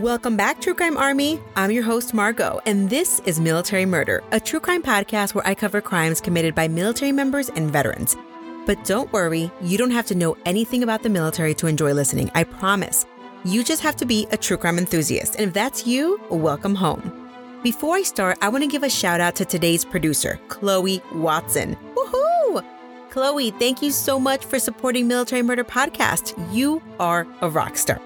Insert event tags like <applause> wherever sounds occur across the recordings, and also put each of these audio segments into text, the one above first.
Welcome back, True Crime Army. I'm your host, Margot, and this is Military Murder, a true crime podcast where I cover crimes committed by military members and veterans. But don't worry, you don't have to know anything about the military to enjoy listening, I promise. You just have to be a true crime enthusiast, and if that's you, welcome home. Before I start, I want to give a shout out to today's producer, Chloe Watson. Woohoo! Chloe, thank you so much for supporting Military Murder Podcast. You are a rock star.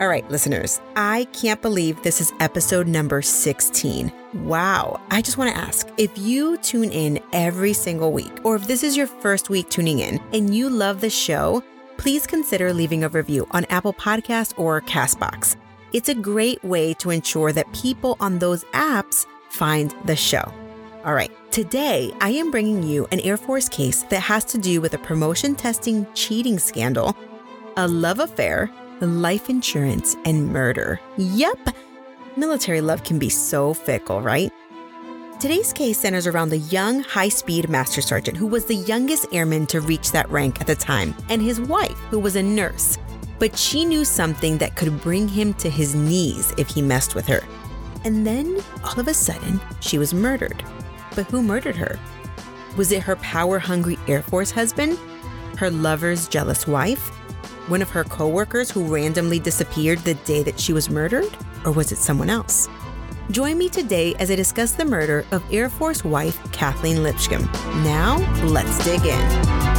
All right, listeners, I can't believe this is episode number 16. Wow. I just want to ask if you tune in every single week, or if this is your first week tuning in and you love the show, please consider leaving a review on Apple Podcast or Castbox. It's a great way to ensure that people on those apps find the show. All right, today I am bringing you an Air Force case that has to do with a promotion testing cheating scandal, a love affair, life insurance, and murder. Yep, military love can be so fickle, right? Today's case centers around the young, high speed Master Sergeant who was the youngest airman to reach that rank at the time, and his wife, who was a nurse. But she knew something that could bring him to his knees if he messed with her. And then, all of a sudden, she was murdered. But who murdered her? Was it her power hungry Air Force husband? Her lover's jealous wife? One of her coworkers who randomly disappeared the day that she was murdered? Or was it someone else? Join me today as I discuss the murder of Air Force wife Kathleen Lipscomb. Now, let's dig in.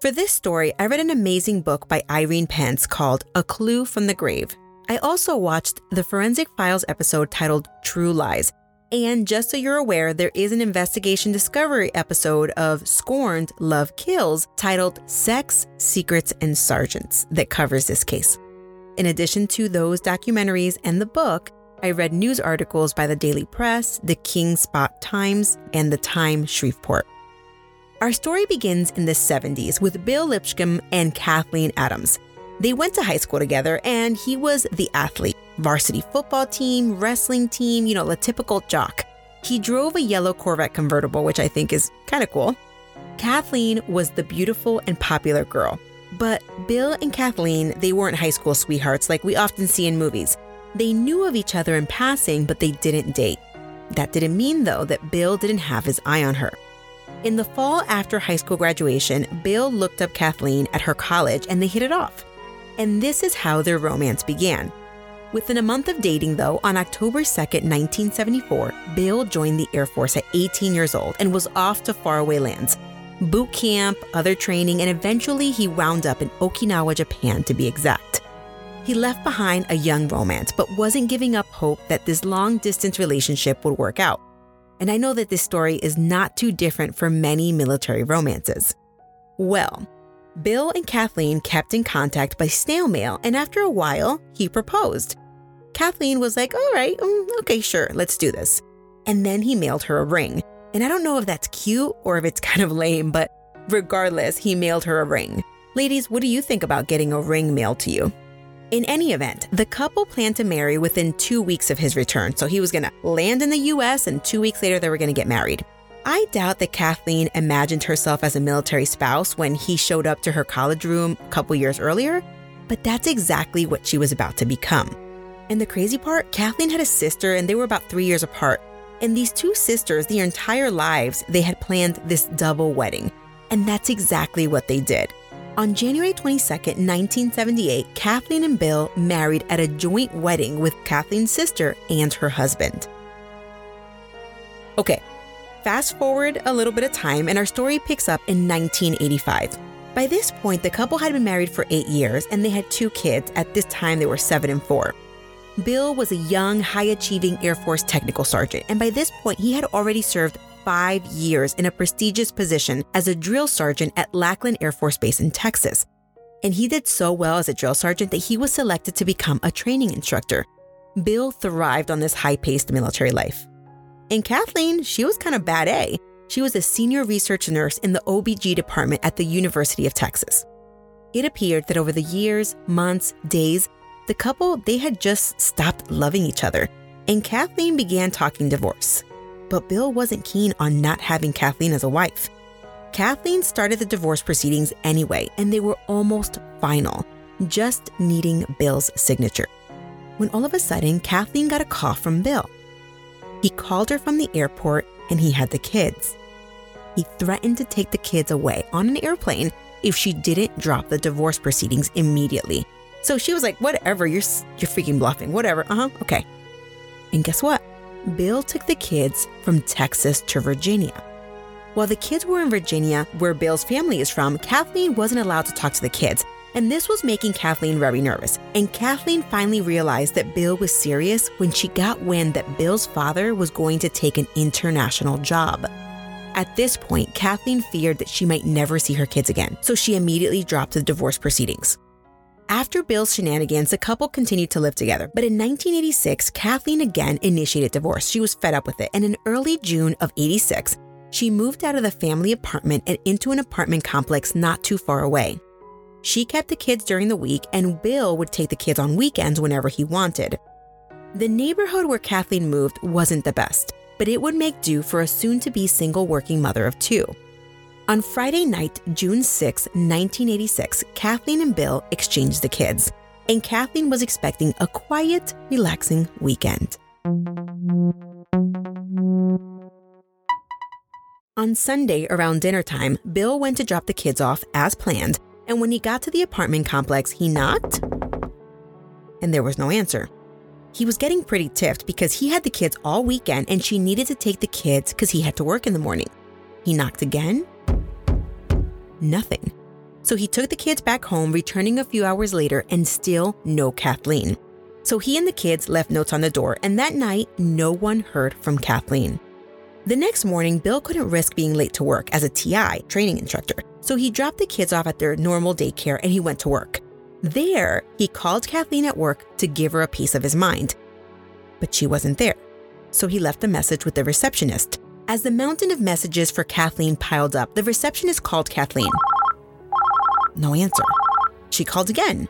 For this story, I read an amazing book by Irene Pence called A Clue from the Grave. I also watched the Forensic Files episode titled True Lies. And just so you're aware, there is an investigation discovery episode of Scorned Love Kills titled Sex, Secrets, and Sergeants that covers this case. In addition to those documentaries and the book, I read news articles by the Daily Press, the Kingsport Times, and the Time Shreveport. Our story begins in the 70s with Bill Lipscomb and Kathleen Adams. They went to high school together, and he was the athlete varsity football team, wrestling team, you know, the typical jock. He drove a yellow Corvette convertible, which I think is kind of cool. Kathleen was the beautiful and popular girl. But Bill and Kathleen, they weren't high school sweethearts like we often see in movies. They knew of each other in passing, but they didn't date. That didn't mean, though, that Bill didn't have his eye on her. In the fall after high school graduation, Bill looked up Kathleen at her college and they hit it off. And this is how their romance began. Within a month of dating, though, on October 2nd, 1974, Bill joined the Air Force at 18 years old and was off to faraway lands. Boot camp, other training, and eventually he wound up in Okinawa, Japan to be exact. He left behind a young romance, but wasn't giving up hope that this long distance relationship would work out. And I know that this story is not too different for many military romances. Well, Bill and Kathleen kept in contact by snail mail, and after a while, he proposed. Kathleen was like, All right, mm, okay, sure, let's do this. And then he mailed her a ring. And I don't know if that's cute or if it's <laughs> kind of lame, but regardless, he mailed her a ring. Ladies, what do you think about getting a ring mailed to you? In any event, the couple planned to marry within two weeks of his return, so he was gonna land in the US and two weeks later they were gonna get married. I doubt that Kathleen imagined herself as a military spouse when he showed up to her college room a couple years earlier, but that's exactly what she was about to become. And the crazy part, Kathleen had a sister and they were about three years apart. And these two sisters, their entire lives, they had planned this double wedding. And that's exactly what they did. On January 22, 1978, Kathleen and Bill married at a joint wedding with Kathleen's sister and her husband. Okay, Fast forward a little bit of time, and our story picks up in 1985. By this point, the couple had been married for eight years and they had two kids. At this time, they were seven and four. Bill was a young, high achieving Air Force technical sergeant, and by this point, he had already served five years in a prestigious position as a drill sergeant at Lackland Air Force Base in Texas. And he did so well as a drill sergeant that he was selected to become a training instructor. Bill thrived on this high paced military life. And Kathleen, she was kind of bad A. She was a senior research nurse in the OBG department at the University of Texas. It appeared that over the years, months, days, the couple they had just stopped loving each other, and Kathleen began talking divorce. But Bill wasn't keen on not having Kathleen as a wife. Kathleen started the divorce proceedings anyway, and they were almost final, just needing Bill's signature. When all of a sudden, Kathleen got a call from Bill. He called her from the airport and he had the kids. He threatened to take the kids away on an airplane if she didn't drop the divorce proceedings immediately. So she was like, "Whatever, you're you're freaking bluffing. Whatever. Uh-huh. Okay." And guess what? Bill took the kids from Texas to Virginia. While the kids were in Virginia, where Bill's family is from, Kathleen wasn't allowed to talk to the kids, and this was making Kathleen very nervous. And Kathleen finally realized that Bill was serious when she got wind that Bill's father was going to take an international job. At this point, Kathleen feared that she might never see her kids again, so she immediately dropped the divorce proceedings. After Bill's shenanigans, the couple continued to live together. But in 1986, Kathleen again initiated divorce. She was fed up with it. And in early June of 86, she moved out of the family apartment and into an apartment complex not too far away. She kept the kids during the week, and Bill would take the kids on weekends whenever he wanted. The neighborhood where Kathleen moved wasn't the best, but it would make do for a soon to be single working mother of two. On Friday night, June 6, 1986, Kathleen and Bill exchanged the kids, and Kathleen was expecting a quiet, relaxing weekend. On Sunday around dinner time, Bill went to drop the kids off as planned and when he got to the apartment complex, he knocked, and there was no answer. He was getting pretty tiffed because he had the kids all weekend and she needed to take the kids because he had to work in the morning. He knocked again, nothing. So he took the kids back home, returning a few hours later, and still no Kathleen. So he and the kids left notes on the door, and that night, no one heard from Kathleen. The next morning, Bill couldn't risk being late to work as a TI, training instructor, so he dropped the kids off at their normal daycare and he went to work. There, he called Kathleen at work to give her a piece of his mind. But she wasn't there. So he left a message with the receptionist. As the mountain of messages for Kathleen piled up, the receptionist called Kathleen. No answer. She called again.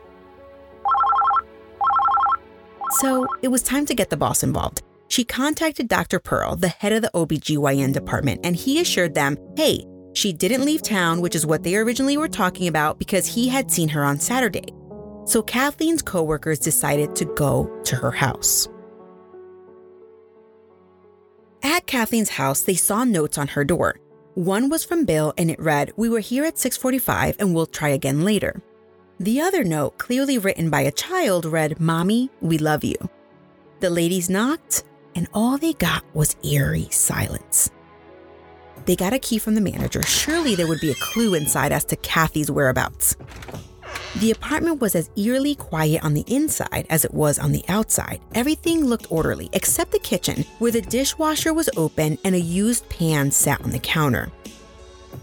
So it was time to get the boss involved. She contacted Dr. Pearl, the head of the OBGYN department, and he assured them hey, she didn't leave town, which is what they originally were talking about because he had seen her on Saturday. So Kathleen's coworkers decided to go to her house. At Kathleen's house, they saw notes on her door. One was from Bill and it read, "We were here at 6:45 and we'll try again later." The other note, clearly written by a child, read, "Mommy, we love you." The ladies knocked and all they got was eerie silence. They got a key from the manager. Surely there would be a clue inside as to Kathy's whereabouts. The apartment was as eerily quiet on the inside as it was on the outside. Everything looked orderly except the kitchen, where the dishwasher was open and a used pan sat on the counter.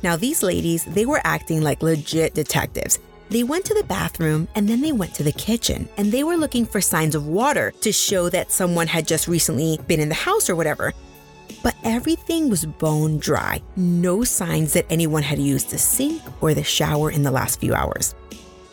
Now, these ladies, they were acting like legit detectives. They went to the bathroom and then they went to the kitchen and they were looking for signs of water to show that someone had just recently been in the house or whatever. But everything was bone dry, no signs that anyone had used the sink or the shower in the last few hours.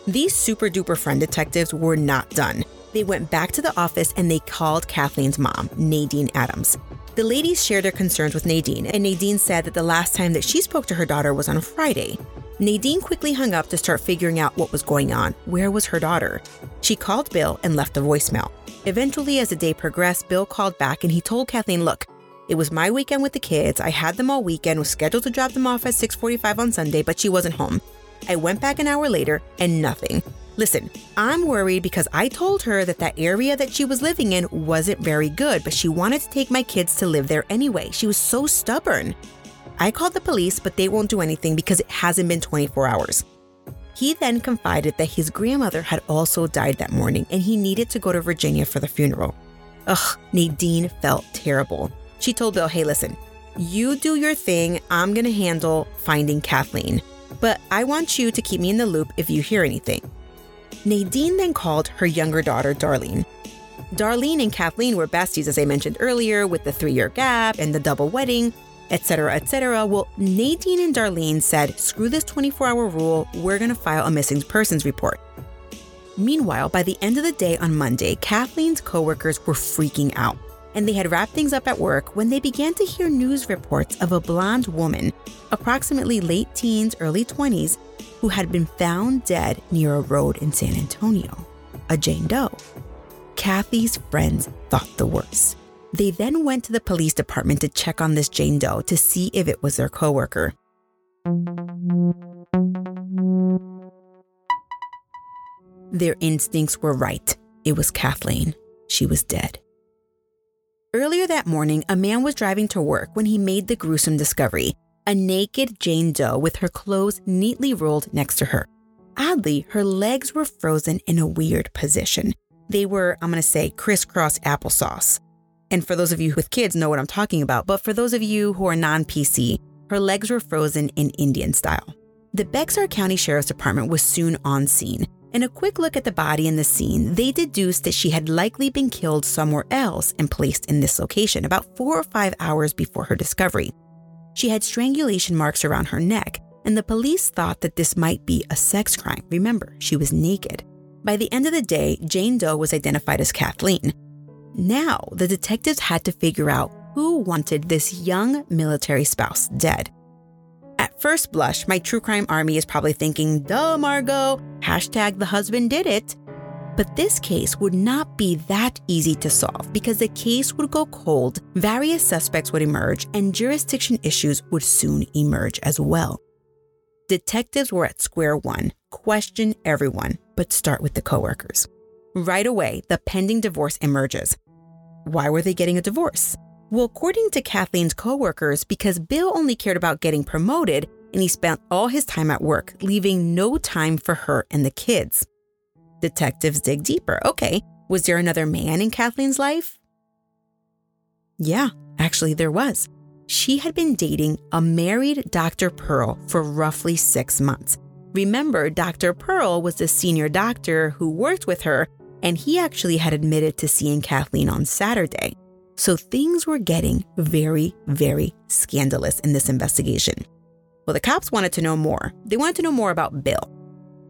These super duper friend detectives were not done. They went back to the office and they called Kathleen's mom, Nadine Adams. The ladies shared their concerns with Nadine, and Nadine said that the last time that she spoke to her daughter was on a Friday. Nadine quickly hung up to start figuring out what was going on. Where was her daughter? She called Bill and left a voicemail. Eventually, as the day progressed, Bill called back and he told Kathleen, Look, it was my weekend with the kids. I had them all weekend, was scheduled to drop them off at 6:45 on Sunday, but she wasn't home. I went back an hour later and nothing. Listen, I'm worried because I told her that that area that she was living in wasn't very good, but she wanted to take my kids to live there anyway. She was so stubborn. I called the police, but they won't do anything because it hasn't been 24 hours. He then confided that his grandmother had also died that morning and he needed to go to Virginia for the funeral. Ugh, Nadine felt terrible. She told Bill, hey, listen, you do your thing. I'm going to handle finding Kathleen, but I want you to keep me in the loop if you hear anything. Nadine then called her younger daughter, Darlene. Darlene and Kathleen were besties, as I mentioned earlier, with the three year gap and the double wedding, etc., etc. Well, Nadine and Darlene said, screw this 24 hour rule, we're going to file a missing persons report. Meanwhile, by the end of the day on Monday, Kathleen's coworkers were freaking out, and they had wrapped things up at work when they began to hear news reports of a blonde woman, approximately late teens, early 20s, who had been found dead near a road in San Antonio, a Jane Doe. Kathy's friends thought the worst. They then went to the police department to check on this Jane Doe to see if it was their coworker. Their instincts were right. It was Kathleen. She was dead. Earlier that morning, a man was driving to work when he made the gruesome discovery a naked Jane Doe with her clothes neatly rolled next to her. Oddly, her legs were frozen in a weird position. They were, I'm to say, crisscross applesauce. And for those of you with kids know what I'm talking about, but for those of you who are non-PC, her legs were frozen in Indian style. The Bexar County Sheriff's Department was soon on scene. In a quick look at the body in the scene, they deduced that she had likely been killed somewhere else and placed in this location about four or five hours before her discovery. She had strangulation marks around her neck, and the police thought that this might be a sex crime. Remember, she was naked. By the end of the day, Jane Doe was identified as Kathleen. Now, the detectives had to figure out who wanted this young military spouse dead. First blush, my true crime army is probably thinking, duh, Margot, hashtag the husband did it. But this case would not be that easy to solve because the case would go cold, various suspects would emerge, and jurisdiction issues would soon emerge as well. Detectives were at square one, question everyone, but start with the coworkers. Right away, the pending divorce emerges. Why were they getting a divorce? Well, according to Kathleen's coworkers, because Bill only cared about getting promoted and he spent all his time at work, leaving no time for her and the kids. Detectives dig deeper. Okay, was there another man in Kathleen's life? Yeah, actually, there was. She had been dating a married Dr. Pearl for roughly six months. Remember, Dr. Pearl was the senior doctor who worked with her, and he actually had admitted to seeing Kathleen on Saturday. So things were getting very, very scandalous in this investigation. Well, the cops wanted to know more. They wanted to know more about Bill.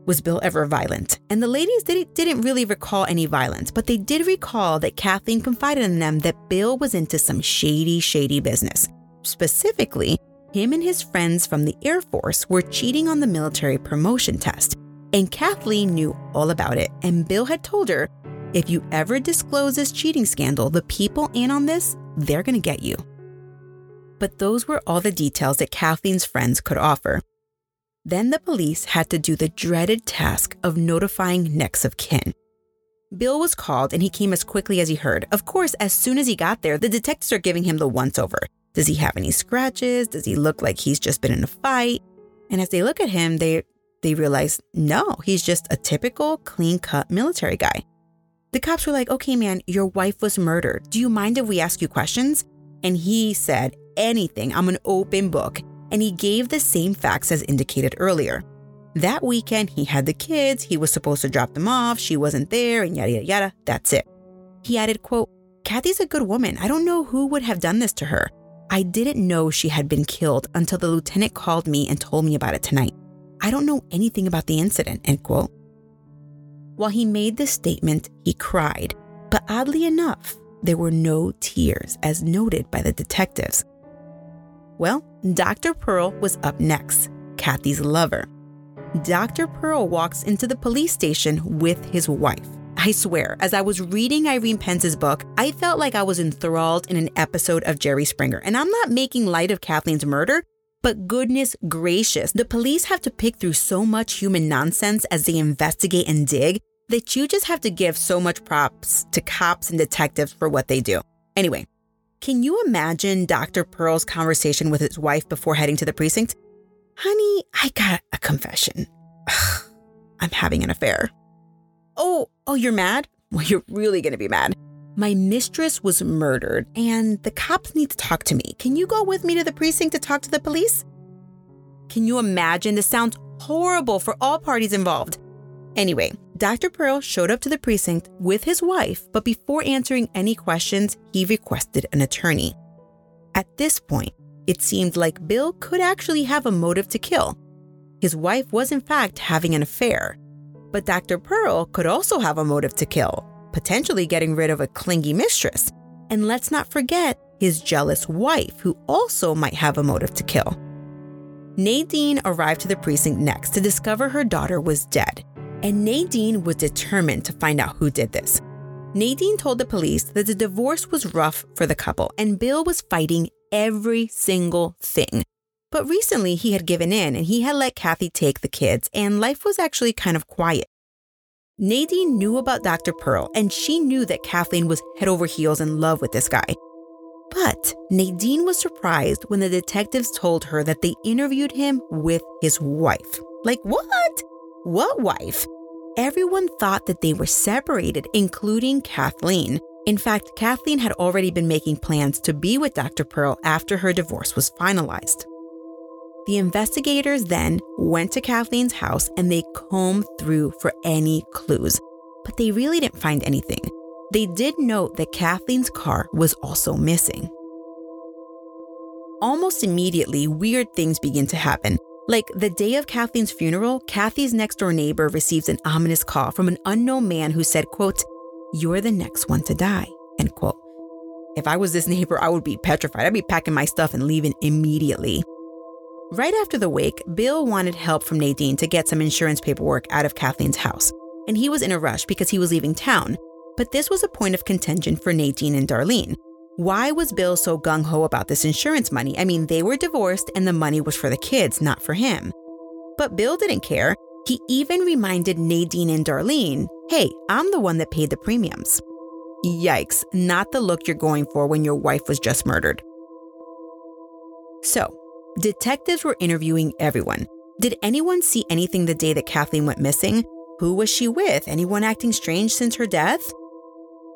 Was Bill ever violent? And the ladies didn't, really recall any violence, but they did recall that Kathleen confided in them that Bill was into some shady, shady business. Specifically, him and his friends from the Air Force were cheating on the military promotion test. And Kathleen knew all about it, and Bill had told her if you ever disclose this cheating scandal, the people in on this, they're going to get you. But those were all the details that Kathleen's friends could offer. Then the police had to do the dreaded task of notifying next of kin. Bill was called and he came as quickly as he heard. Of course, as soon as he got there, the detectives are giving him the once over. Does he have any scratches? Does he look like he's just been in a fight? And as they look at him, they they realize no, he's just a typical clean-cut military guy. The cops were like, okay, man, your wife was murdered. Do you mind if we ask you questions? And he said, anything. I'm an open book. And he gave the same facts as indicated earlier. That weekend, he had the kids. He was supposed to drop them off. She wasn't there, and yada, yada, yada. That's it. He added, quote, Kathy's a good woman. I don't know who would have done this to her. I didn't know she had been killed until the lieutenant called me and told me about it tonight. I don't know anything about the incident, end quote. While he made this statement, he cried, but oddly enough, there were no tears, as noted by the detectives. Well, Dr. Pearl was up next, Kathy's lover. Dr. Pearl walks into the police station with his wife. I swear, as I was reading Irene Pence's book, I felt like I was enthralled in an episode of Jerry Springer. And I'm not making light of Kathleen's murder, but goodness gracious, the police have to pick through so much human nonsense as they investigate and dig that you just have to give so much props to cops and detectives for what they do. Anyway, can you imagine Dr. Pearl's conversation with his wife before heading to the precinct? Honey, I got a confession. I'm having an affair. Oh, oh, you're mad? Well, you're really gonna be mad. My mistress was murdered, and the cops need to talk to me. Can you go with me to the precinct to talk to the police? Can you imagine? This sounds horrible for all parties involved. Anyway, Dr. Pearl showed up to the precinct with his wife, but before answering any questions, he requested an attorney. At this point, it seemed like Bill could actually have a motive to kill. His wife was, in fact, having an affair. But Dr. Pearl could also have a motive to kill, potentially getting rid of a clingy mistress. And let's not forget his jealous wife, who also might have a motive to kill. Nadine arrived to the precinct next to discover her daughter was dead, and Nadine was determined to find out who did this. Nadine told the police that the divorce was rough for the couple, and Bill was fighting every single thing. But recently he had given in and he had let Kathy take the kids, and life was actually kind of quiet. Nadine knew about Dr. Pearl, and she knew that Kathleen was head over heels in love with this guy. But Nadine was surprised when the detectives told her that they interviewed him with his wife. Like, what? What wife? Everyone thought that they were separated, including Kathleen. In fact, Kathleen had already been making plans to be with Dr. Pearl after her divorce was finalized. The investigators then went to Kathleen's house and they combed through for any clues, but they really didn't find anything. They did note that Kathleen's car was also missing. Almost immediately, weird things begin to happen. Like the day of Kathleen's funeral, Kathy's next door neighbor receives an ominous call from an unknown man who said, quote, You're the next one to die, end quote. If I was this neighbor, I would be petrified. I'd be packing my stuff and leaving immediately. Right after the wake, Bill wanted help from Nadine to get some insurance paperwork out of Kathleen's house, and he was in a rush because he was leaving town. But this was a point of contention for Nadine and Darlene. Why was Bill so gung ho about this insurance money? I mean, they were divorced and the money was for the kids, not for him. But Bill didn't care. He even reminded Nadine and Darlene hey, I'm the one that paid the premiums. Yikes, not the look you're going for when your wife was just murdered. So, detectives were interviewing everyone. Did anyone see anything the day that Kathleen went missing? Who was she with? Anyone acting strange since her death?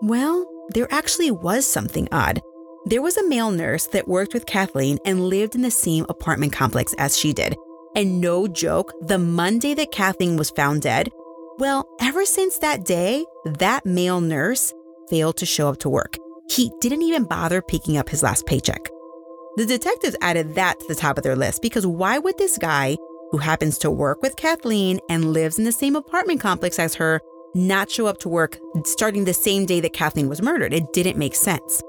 Well, there actually was something odd. There was a male nurse that worked with Kathleen and lived in the same apartment complex as she did. And no joke, the Monday that Kathleen was found dead, well, ever since that day, that male nurse failed to show up to work. He didn't even bother picking up his last paycheck. The detectives added that to the top of their list because why would this guy, who happens to work with Kathleen and lives in the same apartment complex as her, not show up to work starting the same day that Kathleen was murdered. It didn't make sense.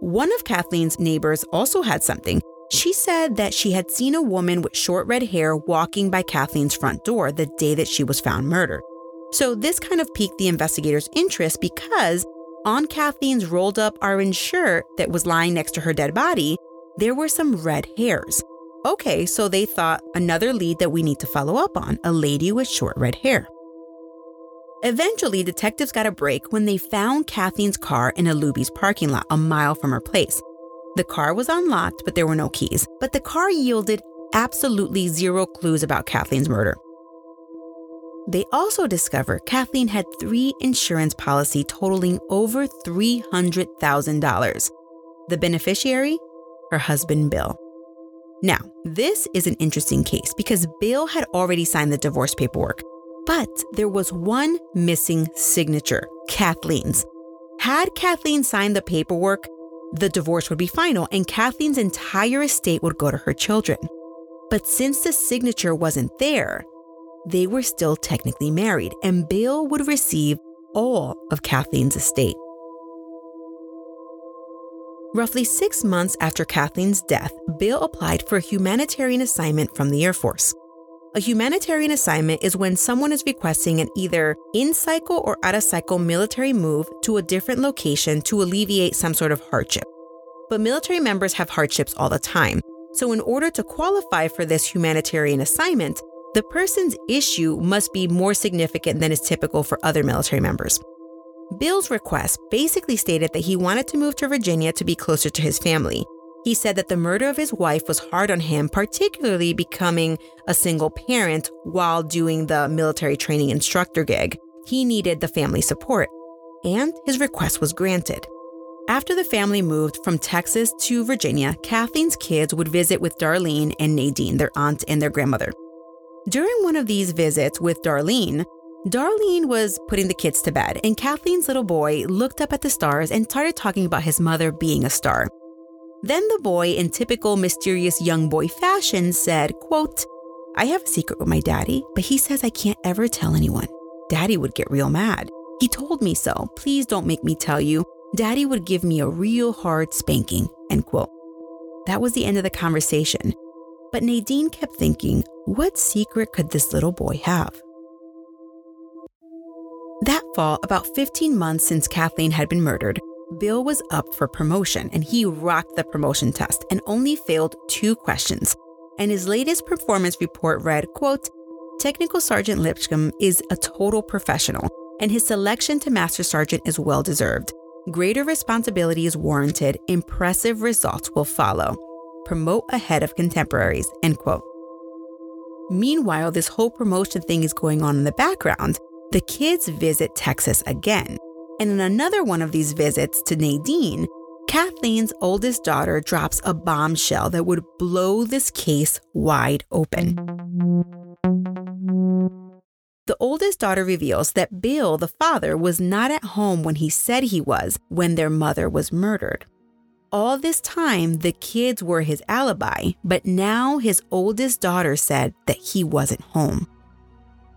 One of Kathleen's neighbors also had something. She said that she had seen a woman with short red hair walking by Kathleen's front door the day that she was found murdered. So, this kind of piqued the investigators' interest because on Kathleen's rolled up orange shirt that was lying next to her dead body, there were some red hairs. Okay, so they thought another lead that we need to follow up on a lady with short red hair. Eventually, detectives got a break when they found Kathleen's car in a Luby's parking lot a mile from her place. The car was unlocked, but there were no keys. But the car yielded absolutely zero clues about Kathleen's murder. They also discovered Kathleen had three insurance policies totaling over $300,000. The beneficiary? Her husband, Bill. Now, this is an interesting case because Bill had already signed the divorce paperwork, but there was one missing signature Kathleen's. Had Kathleen signed the paperwork, the divorce would be final and Kathleen's entire estate would go to her children. But since the signature wasn't there, they were still technically married and Bill would receive all of Kathleen's estate. Roughly six months after Kathleen's death, Bill applied for a humanitarian assignment from the Air Force. A humanitarian assignment is when someone is requesting an either in cycle or out of cycle military move to a different location to alleviate some sort of hardship. But military members have hardships all the time. So, in order to qualify for this humanitarian assignment, the person's issue must be more significant than is typical for other military members. Bill's request basically stated that he wanted to move to Virginia to be closer to his family. He said that the murder of his wife was hard on him, particularly becoming a single parent while doing the military training instructor gig. He needed the family support, and his request was granted. After the family moved from Texas to Virginia, Kathleen's kids would visit with Darlene and Nadine, their aunt and their grandmother. During one of these visits with Darlene, Darlene was putting the kids to bed, and Kathleen's little boy looked up at the stars and started talking about his mother being a star. Then the boy, in typical mysterious young boy fashion, said, quote, I have a secret with my daddy, but he says I can't ever tell anyone. Daddy would get real mad. He told me so. Please don't make me tell you. Daddy would give me a real hard spanking, end quote. That was the end of the conversation. But Nadine kept thinking, what secret could this little boy have? That fall, about 15 months since Kathleen had been murdered, Bill was up for promotion and he rocked the promotion test and only failed two questions. And his latest performance report read, quote, Technical Sergeant Lipscomb is a total professional, and his selection to Master Sergeant is well deserved. Greater responsibility is warranted. Impressive results will follow. Promote ahead of contemporaries. End quote. Meanwhile, this whole promotion thing is going on in the background. The kids visit Texas again. And in another one of these visits to Nadine, Kathleen's oldest daughter drops a bombshell that would blow this case wide open. The oldest daughter reveals that Bill, the father, was not at home when he said he was when their mother was murdered. All this time, the kids were his alibi, but now his oldest daughter said that he wasn't home.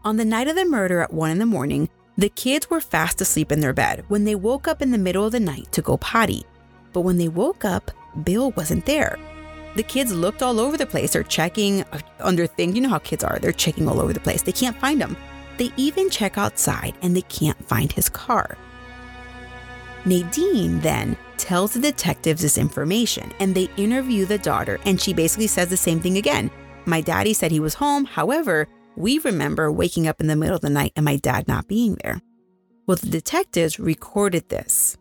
On the night of the murder at 1 in the morning, the kids were fast asleep in their bed when they woke up in the middle of the night to go potty. But when they woke up, Bill wasn't there. The kids looked all over the place. They're checking uh, under things. You know how kids are. They're checking all over the place. They can't find him. They even check outside and they can't find his car. Nadine then tells the detectives this information and they interview the daughter, and she basically says the same thing again. My daddy said he was home. However, we remember waking up in the middle of the night and my dad not being there. Well, the detectives recorded this.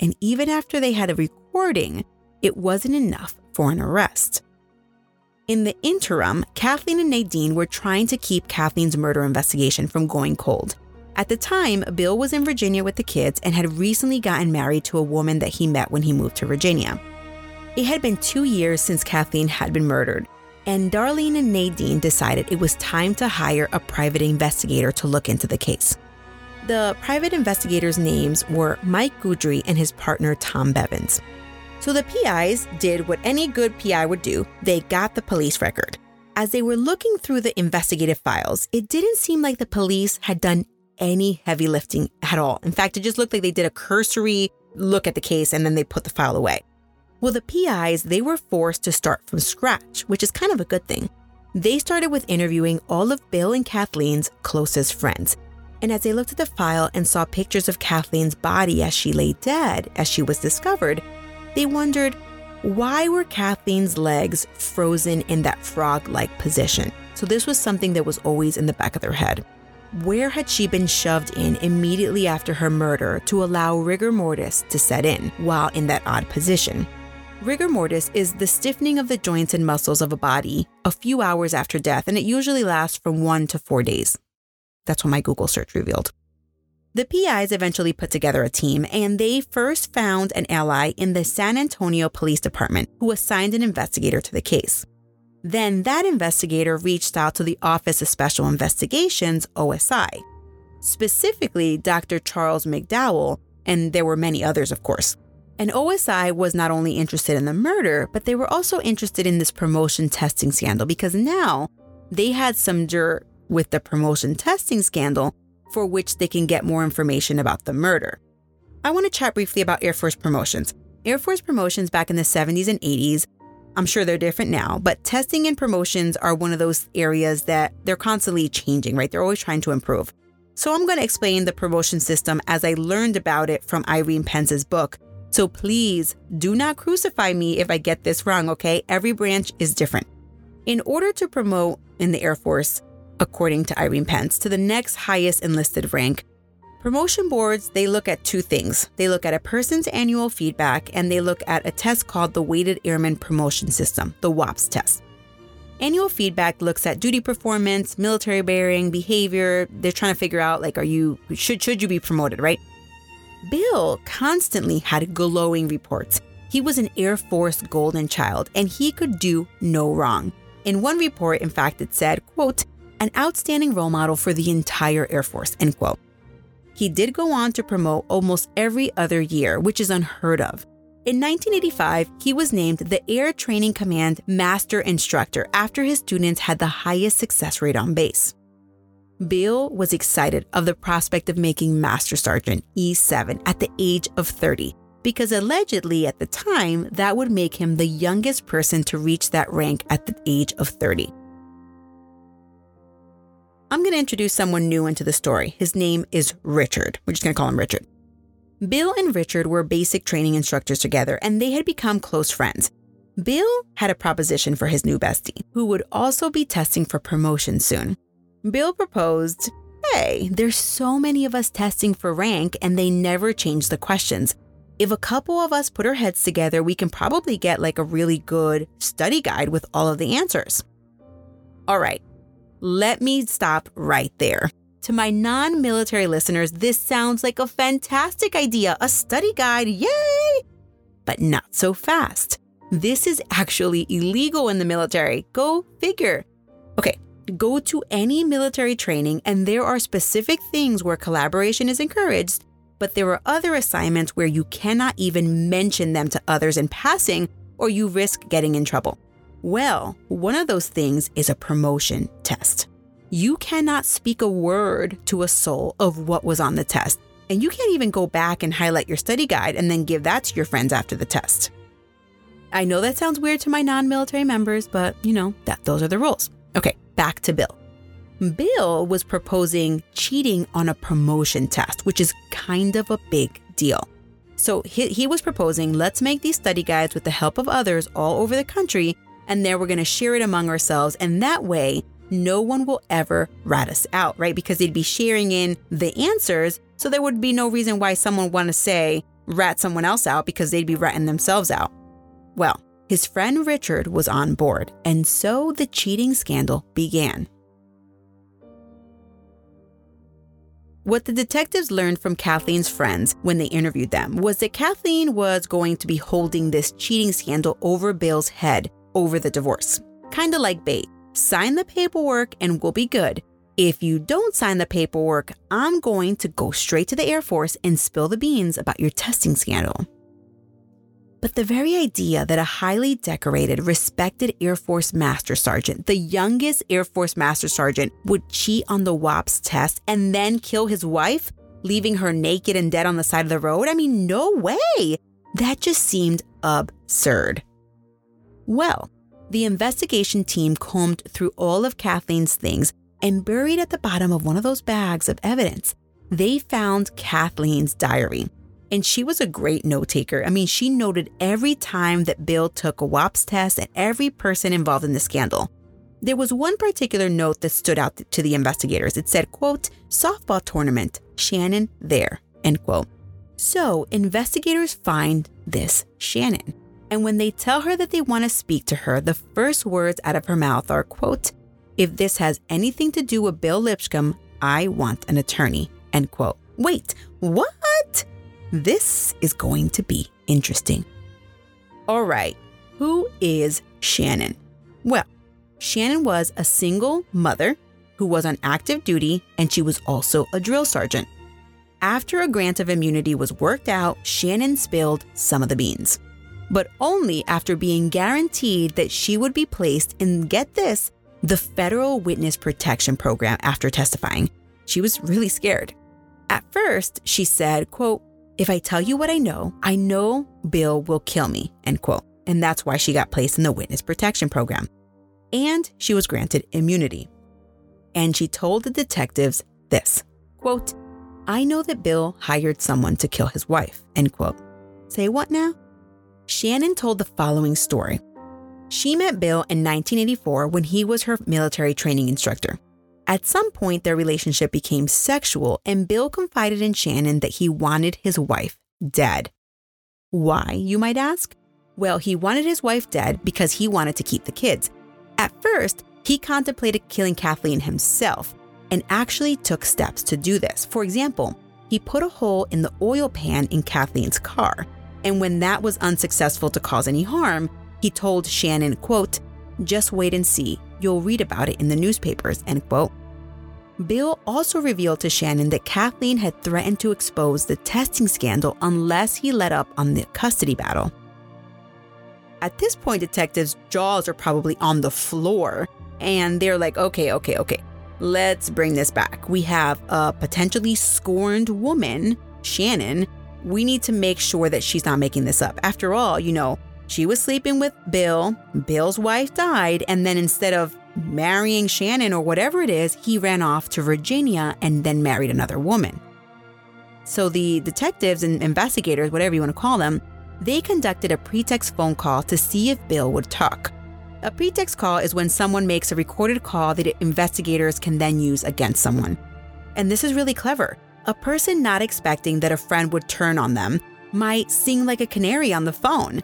And even after they had a recording, it wasn't enough for an arrest. In the interim, Kathleen and Nadine were trying to keep Kathleen's murder investigation from going cold. At the time, Bill was in Virginia with the kids and had recently gotten married to a woman that he met when he moved to Virginia. It had been two years since Kathleen had been murdered, and Darlene and Nadine decided it was time to hire a private investigator to look into the case. The private investigators' names were Mike Goudry and his partner Tom Bevins. So the PIs did what any good PI would do they got the police record. As they were looking through the investigative files, it didn't seem like the police had done any heavy lifting at all. In fact, it just looked like they did a cursory look at the case and then they put the file away. Well, the PIs, they were forced to start from scratch, which is kind of a good thing. They started with interviewing all of Bill and Kathleen's closest friends. And as they looked at the file and saw pictures of Kathleen's body as she lay dead, as she was discovered, they wondered why were Kathleen's legs frozen in that frog like position? So, this was something that was always in the back of their head. Where had she been shoved in immediately after her murder to allow rigor mortis to set in while in that odd position? Rigor mortis is the stiffening of the joints and muscles of a body a few hours after death, and it usually lasts from one to four days. That's what my Google search revealed. The PIs eventually put together a team and they first found an ally in the San Antonio Police Department who assigned an investigator to the case. Then that investigator reached out to the Office of Special Investigations, OSI, specifically Dr. Charles McDowell, and there were many others, of course. And OSI was not only interested in the murder, but they were also interested in this promotion testing scandal because now they had some dirt with the promotion testing scandal for which they can get more information about the murder. I want to chat briefly about Air Force promotions. Air Force promotions back in the 70s and 80s, I'm sure they're different now, but testing and promotions are one of those areas that they're constantly changing, right? They're always trying to improve. So I'm going to explain the promotion system as I learned about it from Irene Pence's book. So please do not crucify me if I get this wrong, okay? Every branch is different. In order to promote in the Air Force, according to Irene Pence, to the next highest enlisted rank, Promotion boards, they look at two things. They look at a person's annual feedback and they look at a test called the Weighted Airman Promotion System, the WAPS test. Annual feedback looks at duty performance, military bearing, behavior. They're trying to figure out like are you should should you be promoted, right? Bill constantly had glowing reports. He was an Air Force golden child and he could do no wrong. In one report, in fact, it said, quote, an outstanding role model for the entire Air Force, end quote. He did go on to promote almost every other year, which is unheard of. In 1985, he was named the Air Training Command Master Instructor after his students had the highest success rate on base. Bill was excited of the prospect of making Master Sergeant E7 at the age of 30, because allegedly at the time, that would make him the youngest person to reach that rank at the age of 30. I'm going to introduce someone new into the story. His name is Richard. We're just going to call him Richard. Bill and Richard were basic training instructors together, and they had become close friends. Bill had a proposition for his new bestie, who would also be testing for promotion soon. Bill proposed, Hey, there's so many of us testing for rank, and they never change the questions. If a couple of us put our heads together, we can probably get like a really good study guide with all of the answers. All right, let me stop right there. To my non military listeners, this sounds like a fantastic idea, a study guide, yay! But not so fast. This is actually illegal in the military. Go figure. Okay, go to any military training, and there are specific things where collaboration is encouraged, but there are other assignments where you cannot even mention them to others in passing, or you risk getting in trouble. Well, one of those things is a promotion test. You cannot speak a word to a soul of what was on the test, and you can't even go back and highlight your study guide and then give that to your friends after the test. I know that sounds weird to my non military members, but you know, that those are the rules. Okay, back to Bill. Bill was proposing cheating on a promotion test, which is kind of a big deal. So he, he was proposing let's make these study guides with the help of others all over the country and then we're going to share it among ourselves. And that way, no one will ever rat us out, right? Because they'd be sharing in the answers. So there would be no reason why someone want to say, rat someone else out because they'd be ratting themselves out. Well, his friend Richard was on board, and so the cheating scandal began. What the detectives learned from Kathleen's friends when they interviewed them was that Kathleen was going to be holding this cheating scandal over Bill's head over the divorce. Kinda like bait. Sign the paperwork and we'll be good. If you don't sign the paperwork, I'm going to go straight to the Air Force and spill the beans about your testing scandal. But the very idea that a highly decorated, respected Air Force Master Sergeant, the youngest Air Force Master Sergeant, would cheat on the WAPS test and then kill his wife, leaving her naked and dead on the side of the road, I mean, no way! That just seemed absurd. Well, the investigation team combed through all of Kathleen's things and buried at the bottom of one of those bags of evidence, they found Kathleen's diary. And she was a great note taker. I mean, she noted every time that Bill took a WAPS test and every person involved in the scandal. There was one particular note that stood out to the investigators. It said, quote, softball tournament, Shannon there, end quote. So investigators find this Shannon. And when they tell her that they want to speak to her, the first words out of her mouth are, quote, if this has anything to do with Bill Lipscomb, I want an attorney, end quote. Wait, what? This is going to be interesting. All right, who is Shannon? Well, Shannon was a single mother who was on active duty and she was also a drill sergeant. After a grant of immunity was worked out, Shannon spilled some of the beans but only after being guaranteed that she would be placed in, get this, the Federal Witness Protection Program after testifying. She was really scared. At first, she said, quote, if I tell you what I know, I know Bill will kill me, end quote. And that's why she got placed in the Witness Protection Program. And she was granted immunity. And she told the detectives this, quote, I know that Bill hired someone to kill his wife, end quote. Say what now? Shannon told the following story. She met Bill in 1984 when he was her military training instructor. At some point, their relationship became sexual, and Bill confided in Shannon that he wanted his wife dead. Why, you might ask? Well, he wanted his wife dead because he wanted to keep the kids. At first, he contemplated killing Kathleen himself and actually took steps to do this. For example, he put a hole in the oil pan in Kathleen's car. And when that was unsuccessful to cause any harm, he told Shannon, quote, just wait and see. You'll read about it in the newspapers, end quote. Bill also revealed to Shannon that Kathleen had threatened to expose the testing scandal unless he let up on the custody battle. At this point, detectives' jaws are probably on the floor, and they're like, okay, okay, okay, let's bring this back. We have a potentially scorned woman, Shannon. We need to make sure that she's not making this up. After all, you know, she was sleeping with Bill, Bill's wife died, and then instead of marrying Shannon or whatever it is, he ran off to Virginia and then married another woman. So the detectives and investigators, whatever you want to call them, they conducted a pretext phone call to see if Bill would talk. A pretext call is when someone makes a recorded call that investigators can then use against someone. And this is really clever. A person not expecting that a friend would turn on them might sing like a canary on the phone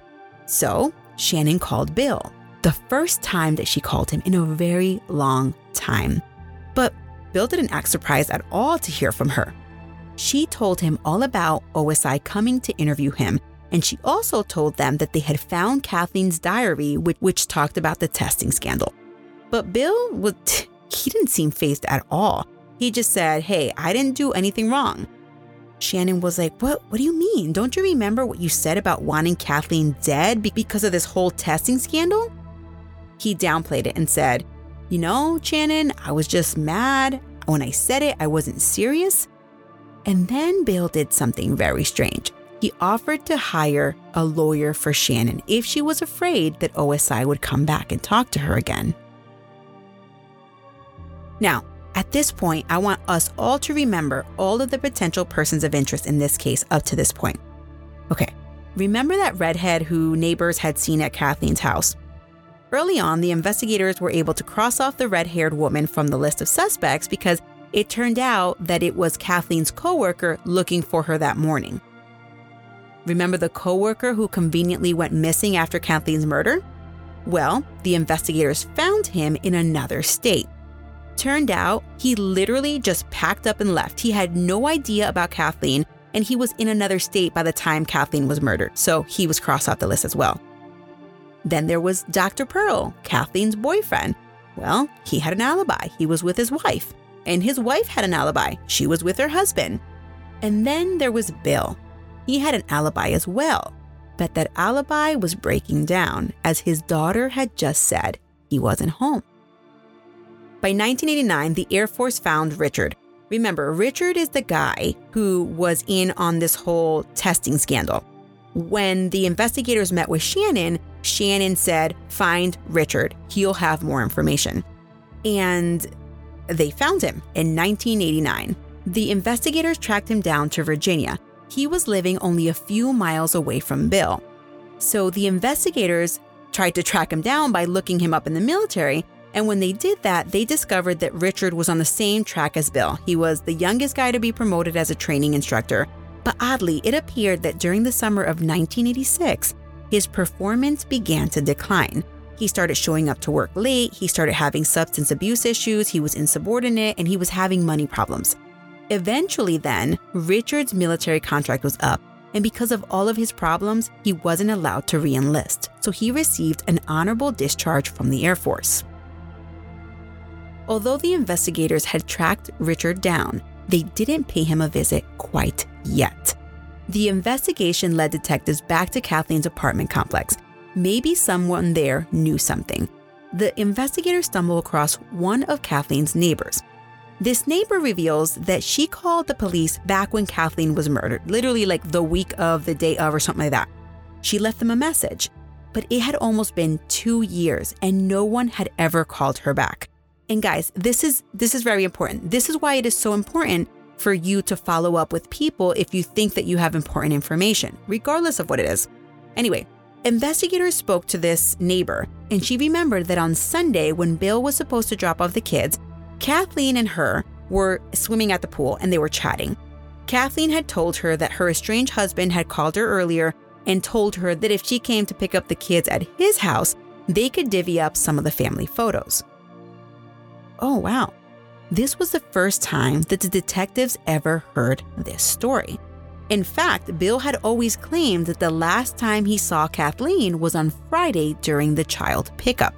so Shannon called Bill, the first time that she called him in a very long time. But Bill didn't act surprised at all to hear from her. She told him all about OSI coming to interview him, and she also told them that they had found Kathleen's diary, which, which talked about the testing scandal. But Bill, was, <laughs> he didn't seem phased at all. He just said, Hey, I didn't do anything wrong. Shannon was like, What what do you mean? Don't you remember what you said about wanting Kathleen dead because of this whole testing scandal? He downplayed it and said, You know, Shannon, I was just mad. When I said it, I wasn't serious. And then Bill did something very strange. He offered to hire a lawyer for Shannon if she was afraid that OSI would come back and talk to her again. Now, at this point, I want us all to remember all of the potential persons of interest in this case up to this point. Okay, remember that redhead who neighbors had seen at Kathleen's house? Early on, the investigators were able to cross off the red haired woman from the list of suspects because it turned out that it was Kathleen's coworker looking for her that morning. Remember the coworker who conveniently went missing after Kathleen's murder? Well, the investigators found him in another state. Turned out, he literally just packed up and left. He had no idea about Kathleen, and he was in another state by the time Kathleen was murdered, so he was crossed off the list as well. Then there was Dr. Pearl, Kathleen's boyfriend. Well, he had an alibi. He was with his wife. And his wife had an alibi. She was with her husband. And then there was Bill. He had an alibi as well. But that alibi was breaking down as his daughter had just said he wasn't home. By 1989, the Air Force found Richard. Remember, Richard is the guy who was in on this whole testing scandal. When the investigators met with Shannon, Shannon said, Find Richard, he'll have more information. And they found him in 1989. The investigators tracked him down to Virginia. He was living only a few miles away from Bill. So the investigators tried to track him down by looking him up in the military, and when they did that, they discovered that Richard was on the same track as Bill. He was the youngest guy to be promoted as a training instructor. But oddly, it appeared that during the summer of 1986, his performance began to decline. He started showing up to work late, he started having substance abuse issues, he was insubordinate, and he was having money problems. Eventually, then, Richard's military contract was up, and because of all of his problems, he wasn't allowed to re enlist, so he received an honorable discharge from the Air Force. Although the investigators had tracked Richard down, they didn't pay him a visit quite yet. The investigation led detectives back to Kathleen's apartment complex. Maybe someone there knew something. The investigators stumble across one of Kathleen's neighbors. This neighbor reveals that she called the police back when Kathleen was murdered, literally like the week of the day of or something like that. She left them a message, but it had almost been two years and no one had ever called her back. And guys, this is this is very important. This is why it is so important for you to follow up with people if you think that you have important information, regardless of what it is. Anyway, investigators spoke to this neighbor, and she remembered that on Sunday, when Bill was supposed to drop off the kids, Kathleen and her were swimming at the pool and they were chatting. Kathleen had told her that her estranged husband had called her earlier and told her that if she came to pick up the kids at his house, they could divvy up some of the family photos. Oh, wow. This was the first time that the detectives ever heard this story. In fact, Bill had always claimed that the last time he saw Kathleen was on Friday during the child pickup.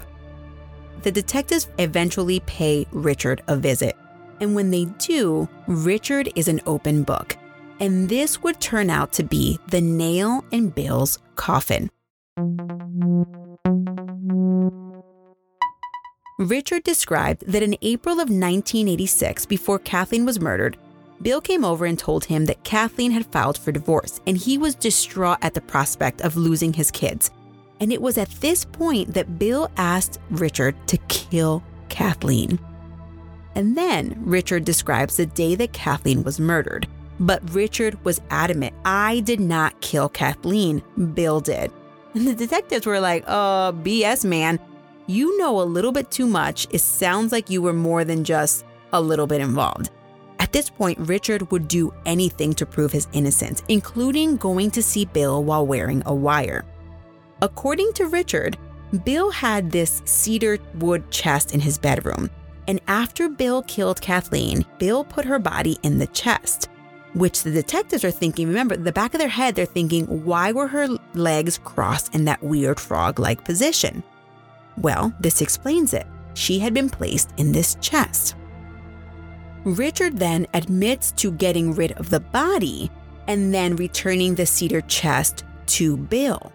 The detectives eventually pay Richard a visit, and when they do, Richard is an open book. And this would turn out to be the nail in Bill's coffin. Richard described that in April of 1986, before Kathleen was murdered, Bill came over and told him that Kathleen had filed for divorce and he was distraught at the prospect of losing his kids. And it was at this point that Bill asked Richard to kill Kathleen. And then Richard describes the day that Kathleen was murdered. But Richard was adamant I did not kill Kathleen, Bill did. And the detectives were like, uh, BS, man. You know a little bit too much. It sounds like you were more than just a little bit involved. At this point, Richard would do anything to prove his innocence, including going to see Bill while wearing a wire. According to Richard, Bill had this cedar wood chest in his bedroom. And after Bill killed Kathleen, Bill put her body in the chest, which the detectives are thinking, remember, the back of their head, they're thinking, why were her legs crossed in that weird frog like position? Well, this explains it. She had been placed in this chest. Richard then admits to getting rid of the body and then returning the cedar chest to Bill.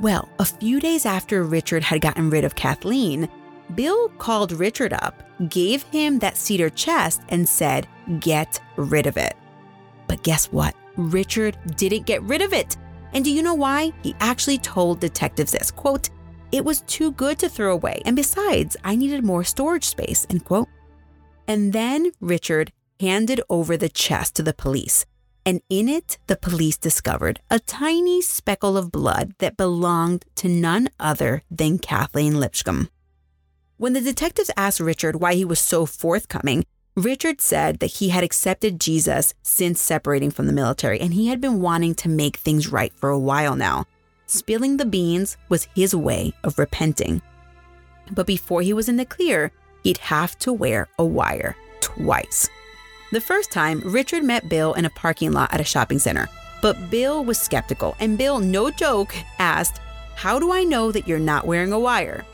Well, a few days after Richard had gotten rid of Kathleen, Bill called Richard up, gave him that cedar chest, and said, Get rid of it. But guess what? Richard didn't get rid of it. And do you know why? He actually told detectives this quote, It was too good to throw away. And besides, I needed more storage space, end quote. And then Richard handed over the chest to the police. And in it, the police discovered a tiny speckle of blood that belonged to none other than Kathleen Lipscomb. When the detectives asked Richard why he was so forthcoming, Richard said that he had accepted Jesus since separating from the military and he had been wanting to make things right for a while now. Spilling the beans was his way of repenting. But before he was in the clear, he'd have to wear a wire twice. The first time, Richard met Bill in a parking lot at a shopping center, but Bill was skeptical, and Bill, no joke, asked, How do I know that you're not wearing a wire?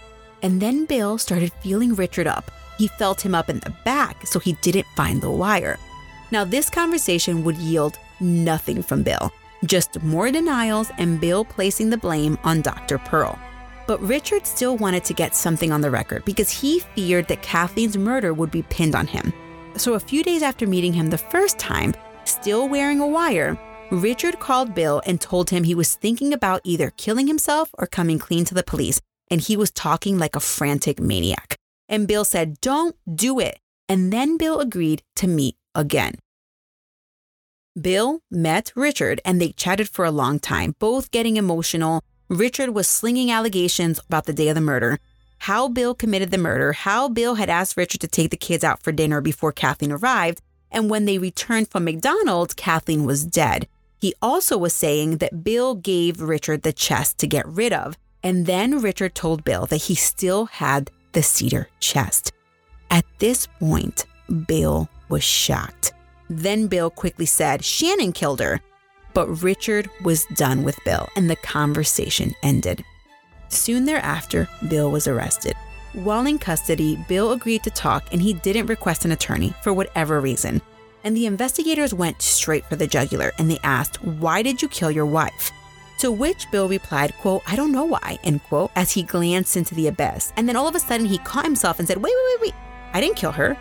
And then Bill started feeling Richard up. He felt him up in the back, so he didn't find the wire. Now, this conversation would yield nothing from Bill, just more denials and Bill placing the blame on Dr. Pearl. But Richard still wanted to get something on the record because he feared that Kathleen's murder would be pinned on him. So a few days after meeting him the first time, still wearing a wire, Richard called Bill and told him he was thinking about either killing himself or coming clean to the police, and he was talking like a frantic maniac. And Bill said, Don't do it. And then Bill agreed to meet again. Bill met Richard and they chatted for a long time, both getting emotional Richard was slinging allegations about the day of the murder, how Bill committed the murder, how Bill had asked Richard to take the kids out for dinner before Kathleen arrived, and when they returned from McDonald's, Kathleen was dead. He also was saying that Bill gave Richard the chest to get rid of, and then Richard told Bill that he still had the cedar chest. At this point, Bill was shocked. Then Bill quickly said Shannon killed her. But Richard was done with Bill and the conversation ended. Soon thereafter, Bill was arrested. While in custody, Bill agreed to talk and he didn't request an attorney for whatever reason. And the investigators went straight for the jugular and they asked, Why did you kill your wife? To which Bill replied, quote, I don't know why, end quote, as he glanced into the abyss. And then all of a sudden he caught himself and said, Wait, wait, wait, wait, I didn't kill her.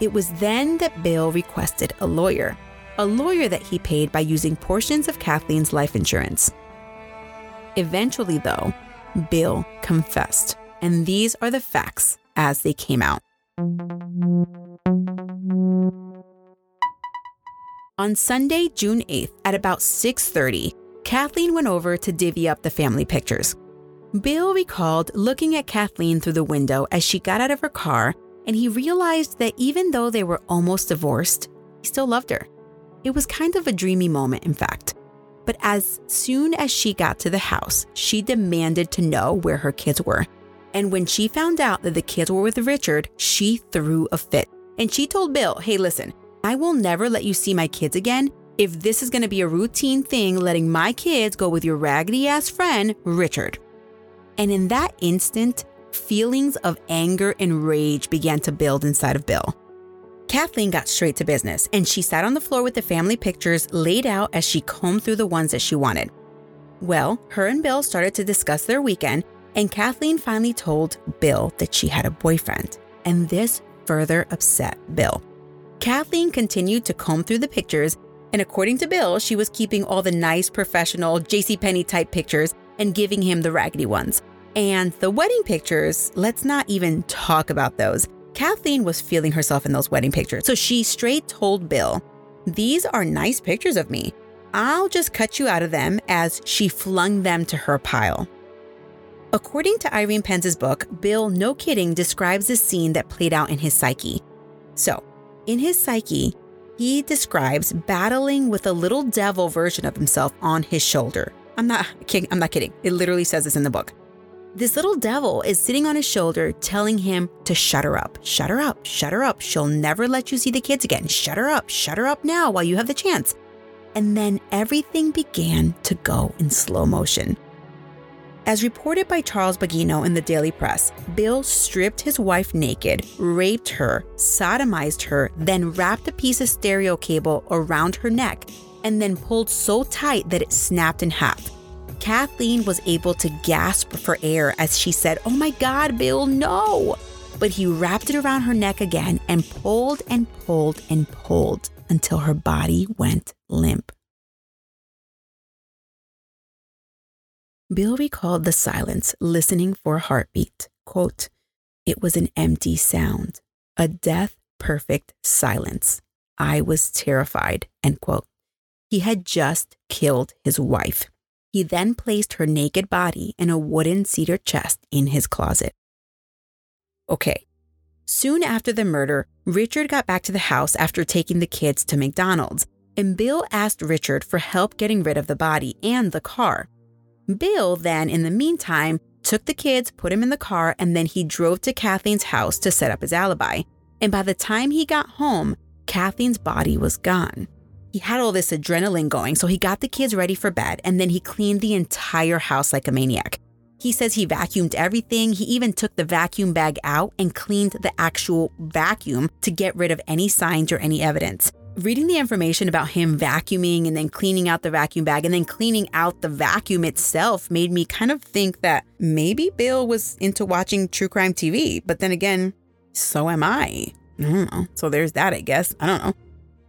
It was then that Bill requested a lawyer a lawyer that he paid by using portions of Kathleen's life insurance. Eventually, though, Bill confessed, and these are the facts as they came out. On Sunday, June 8th at about 6:30, Kathleen went over to divvy up the family pictures. Bill recalled looking at Kathleen through the window as she got out of her car and he realized that even though they were almost divorced, he still loved her. It was kind of a dreamy moment, in fact. But as soon as she got to the house, she demanded to know where her kids were. And when she found out that the kids were with Richard, she threw a fit. And she told Bill, hey, listen, I will never let you see my kids again if this is to be a routine thing, letting my kids go with your raggedy ass friend, Richard. And in that instant, feelings of anger and rage began to build inside of Bill. Kathleen got straight to business and she sat on the floor with the family pictures laid out as she combed through the ones that she wanted. Well, her and Bill started to discuss their weekend, and Kathleen finally told Bill that she had a boyfriend, and this further upset Bill. Kathleen continued to comb through the pictures, and according to Bill, she was keeping all the nice, professional JCPenney type pictures and giving him the raggedy ones. And the wedding pictures, let's not even talk about those. Kathleen was feeling herself in those wedding pictures. So she straight told Bill, These are nice pictures of me. I'll just cut you out of them as she flung them to her pile. According to Irene Pence's book, Bill, no kidding, describes the scene that played out in his psyche. So, in his psyche, he describes battling with a little devil version of himself on his shoulder. I'm not kidding. I'm not kidding. It literally says this in the book. This little devil is sitting on his shoulder telling him to shut her up, shut her up, shut her up. She'll never let you see the kids again. Shut her up, shut her up now while you have the chance. And then everything began to go in slow motion. As reported by Charles Bagino in the Daily Press, Bill stripped his wife naked, raped her, sodomized her, then wrapped a piece of stereo cable around her neck, and then pulled so tight that it snapped in half. Kathleen was able to gasp for air as she said, Oh my God, Bill, no! But he wrapped it around her neck again and pulled and pulled and pulled until her body went limp. Bill recalled the silence, listening for a heartbeat. Quote, It was an empty sound, a death perfect silence. I was terrified. End quote. He had just killed his wife. He then placed her naked body in a wooden cedar chest in his closet. Okay. Soon after the murder, Richard got back to the house after taking the kids to McDonald's, and Bill asked Richard for help getting rid of the body and the car. Bill then, in the meantime, took the kids, put him in the car, and then he drove to Kathleen's house to set up his alibi. And by the time he got home, Kathleen's body was gone he had all this adrenaline going, so he got the kids ready for bed and then he cleaned the entire house like a maniac. He says he vacuumed everything. He even took the vacuum bag out and cleaned the actual vacuum to get rid of any signs or any evidence. Reading the information about him vacuuming and then cleaning out the vacuum bag and then cleaning out the vacuum itself made me kind of think that maybe Bill was into watching true crime TV. But then again, so am I. I don't know. So there's that, I guess. I don't know.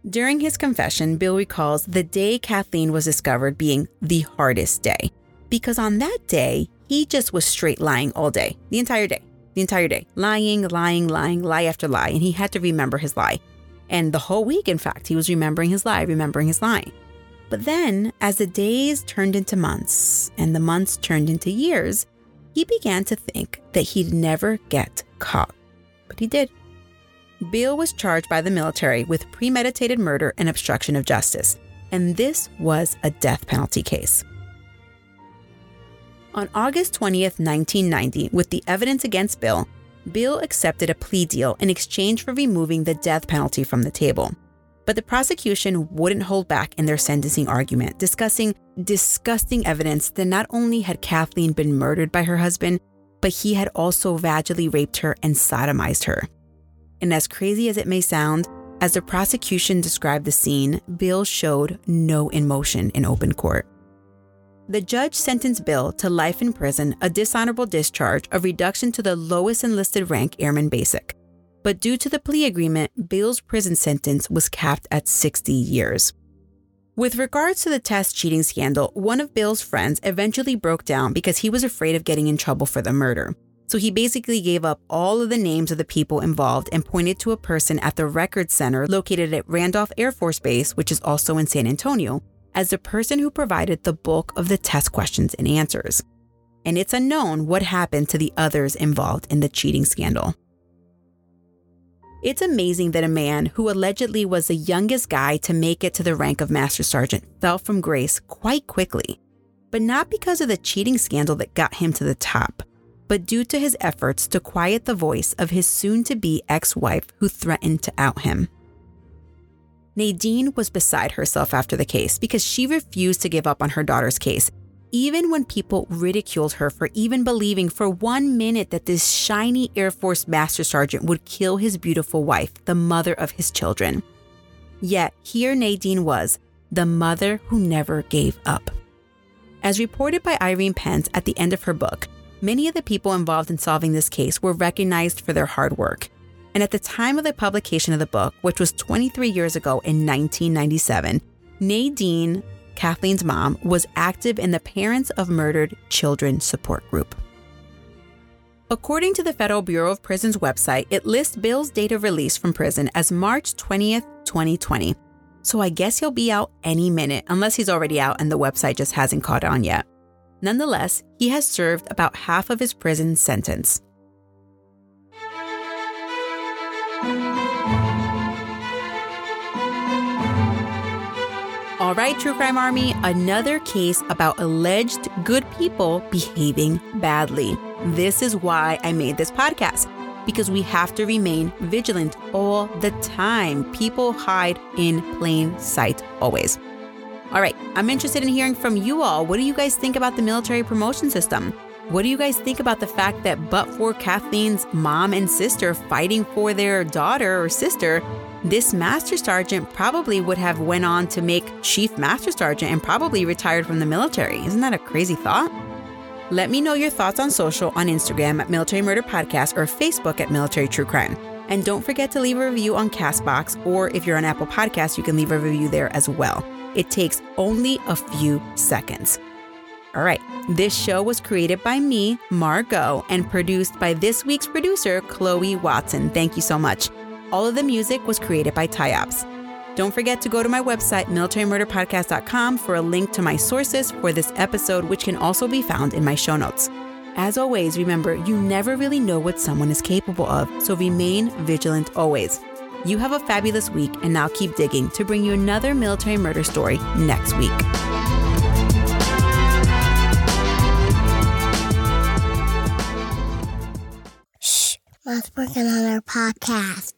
During his confession, Bill recalls the day Kathleen was discovered being the hardest day. Because on that day, he just was straight lying all day, the entire day, the entire day. Lying, lying, lying, lie after lie. And he had to remember his lie. And the whole week, in fact, he was remembering his lie, remembering his lie. But then, as the days turned into months and the months turned into years, he began to think that he'd never get caught. But he did. Bill was charged by the military with premeditated murder and obstruction of justice, and this was a death penalty case. On August 20th, 1990, with the evidence against Bill, Bill accepted a plea deal in exchange for removing the death penalty from the table. But the prosecution wouldn't hold back in their sentencing argument, discussing disgusting evidence that not only had Kathleen been murdered by her husband, but he had also vaginally raped her and sodomized her. And as crazy as it may sound, as the prosecution described the scene, Bill showed no emotion in open court. The judge sentenced Bill to life in prison, a dishonorable discharge, a reduction to the lowest enlisted rank, Airman Basic. But due to the plea agreement, Bill's prison sentence was capped at 60 years. With regards to the test cheating scandal, one of Bill's friends eventually broke down because he was afraid of getting in trouble for the murder. So he basically gave up all of the names of the people involved and pointed to a person at the Record Center located at Randolph Air Force Base, which is also in San Antonio, as the person who provided the bulk of the test questions and answers. And it's unknown what happened to the others involved in the cheating scandal. It's amazing that a man who allegedly was the youngest guy to make it to the rank of Master Sergeant fell from grace quite quickly, but not because of the cheating scandal that got him to the top, but due to his efforts to quiet the voice of his soon to be ex wife who threatened to out him. Nadine was beside herself after the case because she refused to give up on her daughter's case even when people ridiculed her for even believing for one minute that this shiny Air Force Master Sergeant would kill his beautiful wife, the mother of his children. Yet here Nadine was, the mother who never gave up. As reported by Irene Pence at the end of her book, many of the people involved in solving this case were recognized for their hard work. And at the time of the publication of the book, which was 23 years ago in 1997, Nadine Kathleen's mom, was active in the Parents of Murdered Children support group. According to the Federal Bureau of Prisons website, it lists Bill's date of release from prison as March 20th, 2020. So I guess he'll be out any minute, unless he's already out and the website just hasn't caught on yet. Nonetheless, he has served about half of his prison sentence. All right, True Crime Army, another case about alleged good people behaving badly. This is why I made this podcast, because we have to remain vigilant all the time. People hide in plain sight always. All right, I'm interested in hearing from you all. What do you guys think about the military promotion system? What do you guys think about the fact that, but for Kathleen's mom and sister fighting for their daughter or sister, this master sergeant probably would have went on to make chief master sergeant and probably retired from the military. Isn't that a crazy thought? Let me know your thoughts on social on Instagram at Military Murder Podcast or Facebook at Military True Crime. And don't forget to leave a review on Castbox, or if you're on Apple Podcasts, you can leave a review there as well. It takes only a few seconds. All right, this show was created by me, Margot, and produced by this week's producer, Chloe Watson. Thank you so much. All of the music was created by Tyops. Don't forget to go to my website, militarymurderpodcast.com, for a link to my sources for this episode, which can also be found in my show notes. As always, remember, you never really know what someone is capable of, so remain vigilant always. You have a fabulous week, and now keep digging to bring you another military murder story next week. Shh, Mom's working on our podcast.